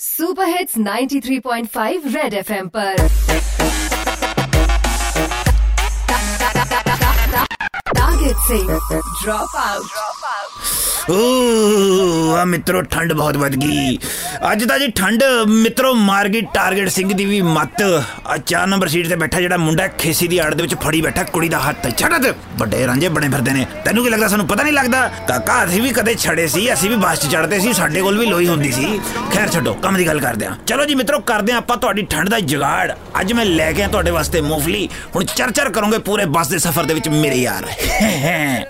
Super hits 93.5 red FM पर target से drop out ਓ ਆ ਮਿੱਤਰੋ, ਠੰਡ ਬਹੁਤ ਵੱਧ ਗਈ। ਅੱਜ ਤਾਂ ਜੀ ਠੰਡ, ਮਿੱਤਰੋ ਮਾਰ ਗਈ ਟਾਰਗੇਟ ਸਿੰਘ ਦੀ ਵੀ ਮੱਤ। ਆ ਚਾਰ ਨੰਬਰ ਸੀਟ ਤੇ ਬੈਠਾ ਜਿਹੜਾ ਮੁੰਡਾ ਖੇਸੀ ਦੀ ਆੜ ਦੇ ਵਿੱਚ ਫੜੀ ਬੈਠਾ, ਕੁੜੀ ਦਾ ਹੱਥ। ਛੱਡ ਵੱਡੇ ਰਾਂਝੇ ਬਣੇ ਫਿਰਦੇ ਨੇ। ਤੈਨੂੰ ਕੀ ਲੱਗਦਾ, ਸਾਨੂੰ ਪਤਾ ਨਹੀਂ ਲੱਗਦਾ? ਕਾਕਾ, ਅਸੀਂ ਵੀ ਕਦੇ ਛੜੇ ਸੀ, ਅਸੀਂ ਵੀ ਬੱਸ 'ਚ ਚੜਦੇ ਸੀ, ਸਾਡੇ ਕੋਲ ਵੀ ਲੋਈ ਹੁੰਦੀ ਸੀ। ਖੈਰ ਛੱਡੋ, ਕੰਮ ਦੀ ਗੱਲ ਕਰਦੇ ਆ ਚਲੋ ਜੀ ਮਿੱਤਰੋ, ਕਰਦੇ ਆ ਆਪਾਂ ਤੁਹਾਡੀ ਠੰਡ ਦਾ ਜੁਗਾੜ। ਅੱਜ ਮੈਂ ਲੈ ਕੇ ਆ ਤੁਹਾਡੇ ਵਾਸਤੇ ਮੂੰਗਫਲੀ। ਹੁਣ ਚਰਚਰ ਕਰੋਗੇ ਪੂਰੇ ਬੱਸ ਦੇ ਸਫ਼ਰ ਦੇ ਵਿੱਚ ਮੇਰੇ ਯਾਰ।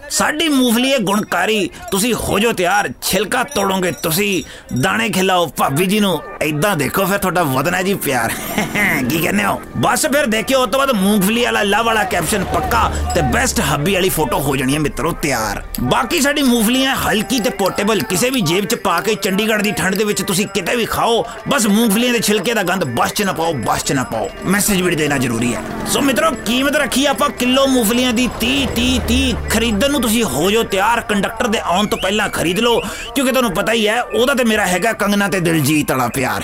ਸਾਡੀ ਮੂੰਗਫਲੀ ਹੈ ਗੁਣਕਾਰੀ, ਤੁਸੀਂ ਹੋ ਜੋ ਤਿਆਰ ਛਿਲਕਾ ਤੋੜੋਗੇ ਤੁਸੀਂ। ਦਾਣੇ ਖਿਲਾਓ ਭਾਬੀ ਜੀ ਨੂੰ। ਐਦਾਂ ਦੇਖੋ, ਫਿਰ ਤੁਹਾਡਾ ਵਦਨ ਹੈ ਜੀ ਪਿਆਰ। ਕੀ ਕਹਿੰਦੇ ਹੋ? ਬਸ ਫਿਰ ਦੇਖਿਓ ਉਸ ਤੋਂ ਬਾਅਦ ਮੂੰਗਫਲੀ ਵਾਲਾ ਲਵ ਵਾਲਾ ਕੈਪਸ਼ਨ ਪੱਕਾ ਤੇ ਬੈਸਟ ਹੱਬੀ ਵਾਲੀ ਫੋਟੋ ਹੋ ਜਾਣੀ ਹੈ ਮਿੱਤਰੋ, ਤਿਆਰ। ਬਾਕੀ ਸਾਡੀ ਮੂੰਗਫਲੀ ਹੈ ਹਲਕੀ ਤੇ ਪੋਰਟੇਬਲ ਕਿਸੇ ਵੀ ਜੇਬ 'ਚ ਪਾ ਕੇ ਚੰਡੀਗੜ੍ਹ ਦੀ ਠੰਡ ਦੇ ਵਿੱਚ ਤੁਸੀਂ ਕਿਤੇ ਵੀ ਖਾਓ, ਬਸ ਮੂੰਗਫਲੀਆਂ ਦੇ ਛਿਲਕੇ ਦਾ ਗੰਦ ਬਸ 'ਚ ਨਾ ਪਾਓ, ਬਸ 'ਚ ਨਾ ਪਾਓ। ਮੈਸੇਜ ਵੀ ਦੇਣਾ ਜ਼ਰੂਰੀ ਹੈ। ਸੋ ਮਿੱਤਰੋ, ਕੀਮਤ ਰੱਖੀ ਆਪਾਂ ਕਿਲੋ ਮੂੰਗਫਲੀਆਂ ਦੀ 30 30 30 ਖਰੀਦਣ ਨੂੰ ਤੁਸੀਂ ਹੋ ਜੋ ਤਿਆਰ, ਕੰਡਕਟਰ ਦੇ ਆਉਣ ਤੋਂ ਪਹਿਲਾਂ ਖਰੀਦ ਲਓ, ਕਿਉਂਕਿ ਤੁਹਾਨੂੰ ਪਤਾ ਹੀ ਹੈ, ਉਹਦਾ ਤੇ ਮੇਰਾ ਹੈਗਾ ਕੰਗਨਾ ਤੇ ਦਿਲਜੀਤ ਵਾਲਾ ਪਿਆਰ। ਯਾਰ।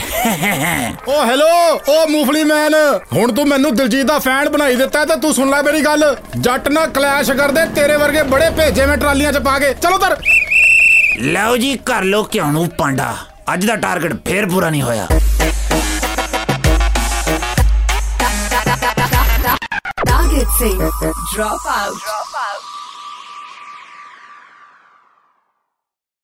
ਓ ਹੈਲੋ ਓ ਮੂਫਲੀ ਮੈਨ ਹੁਣ ਤੂੰ ਮੈਨੂੰ ਦਿਲਜੀਤ ਦਾ ਫੈਨ ਬਣਾਈ ਦਿੱਤਾ ਤੇ ਤੂੰ ਸੁਣ ਲੈ ਮੇਰੀ ਗੱਲ। ਜੱਟ ਨਾਲ ਕਲੈਸ਼ ਕਰਦੇ ਤੇਰੇ ਵਰਗੇ ਬੜੇ ਭੇਜੇ ਮੈਂ ਟਰਾਲੀਆਂ 'ਚ ਪਾ ਕੇ। ਚਲੋ ਤਰ ਲਓ ਜੀ ਕਰ ਲੋ ਕਿਉਂ ਨੂੰ ਪਾਂਡਾ। ਅੱਜ ਦਾ ਟਾਰਗੇਟ ਫੇਰ ਪੂਰਾ ਨਹੀਂ ਹੋਇਆ। Target say drop out.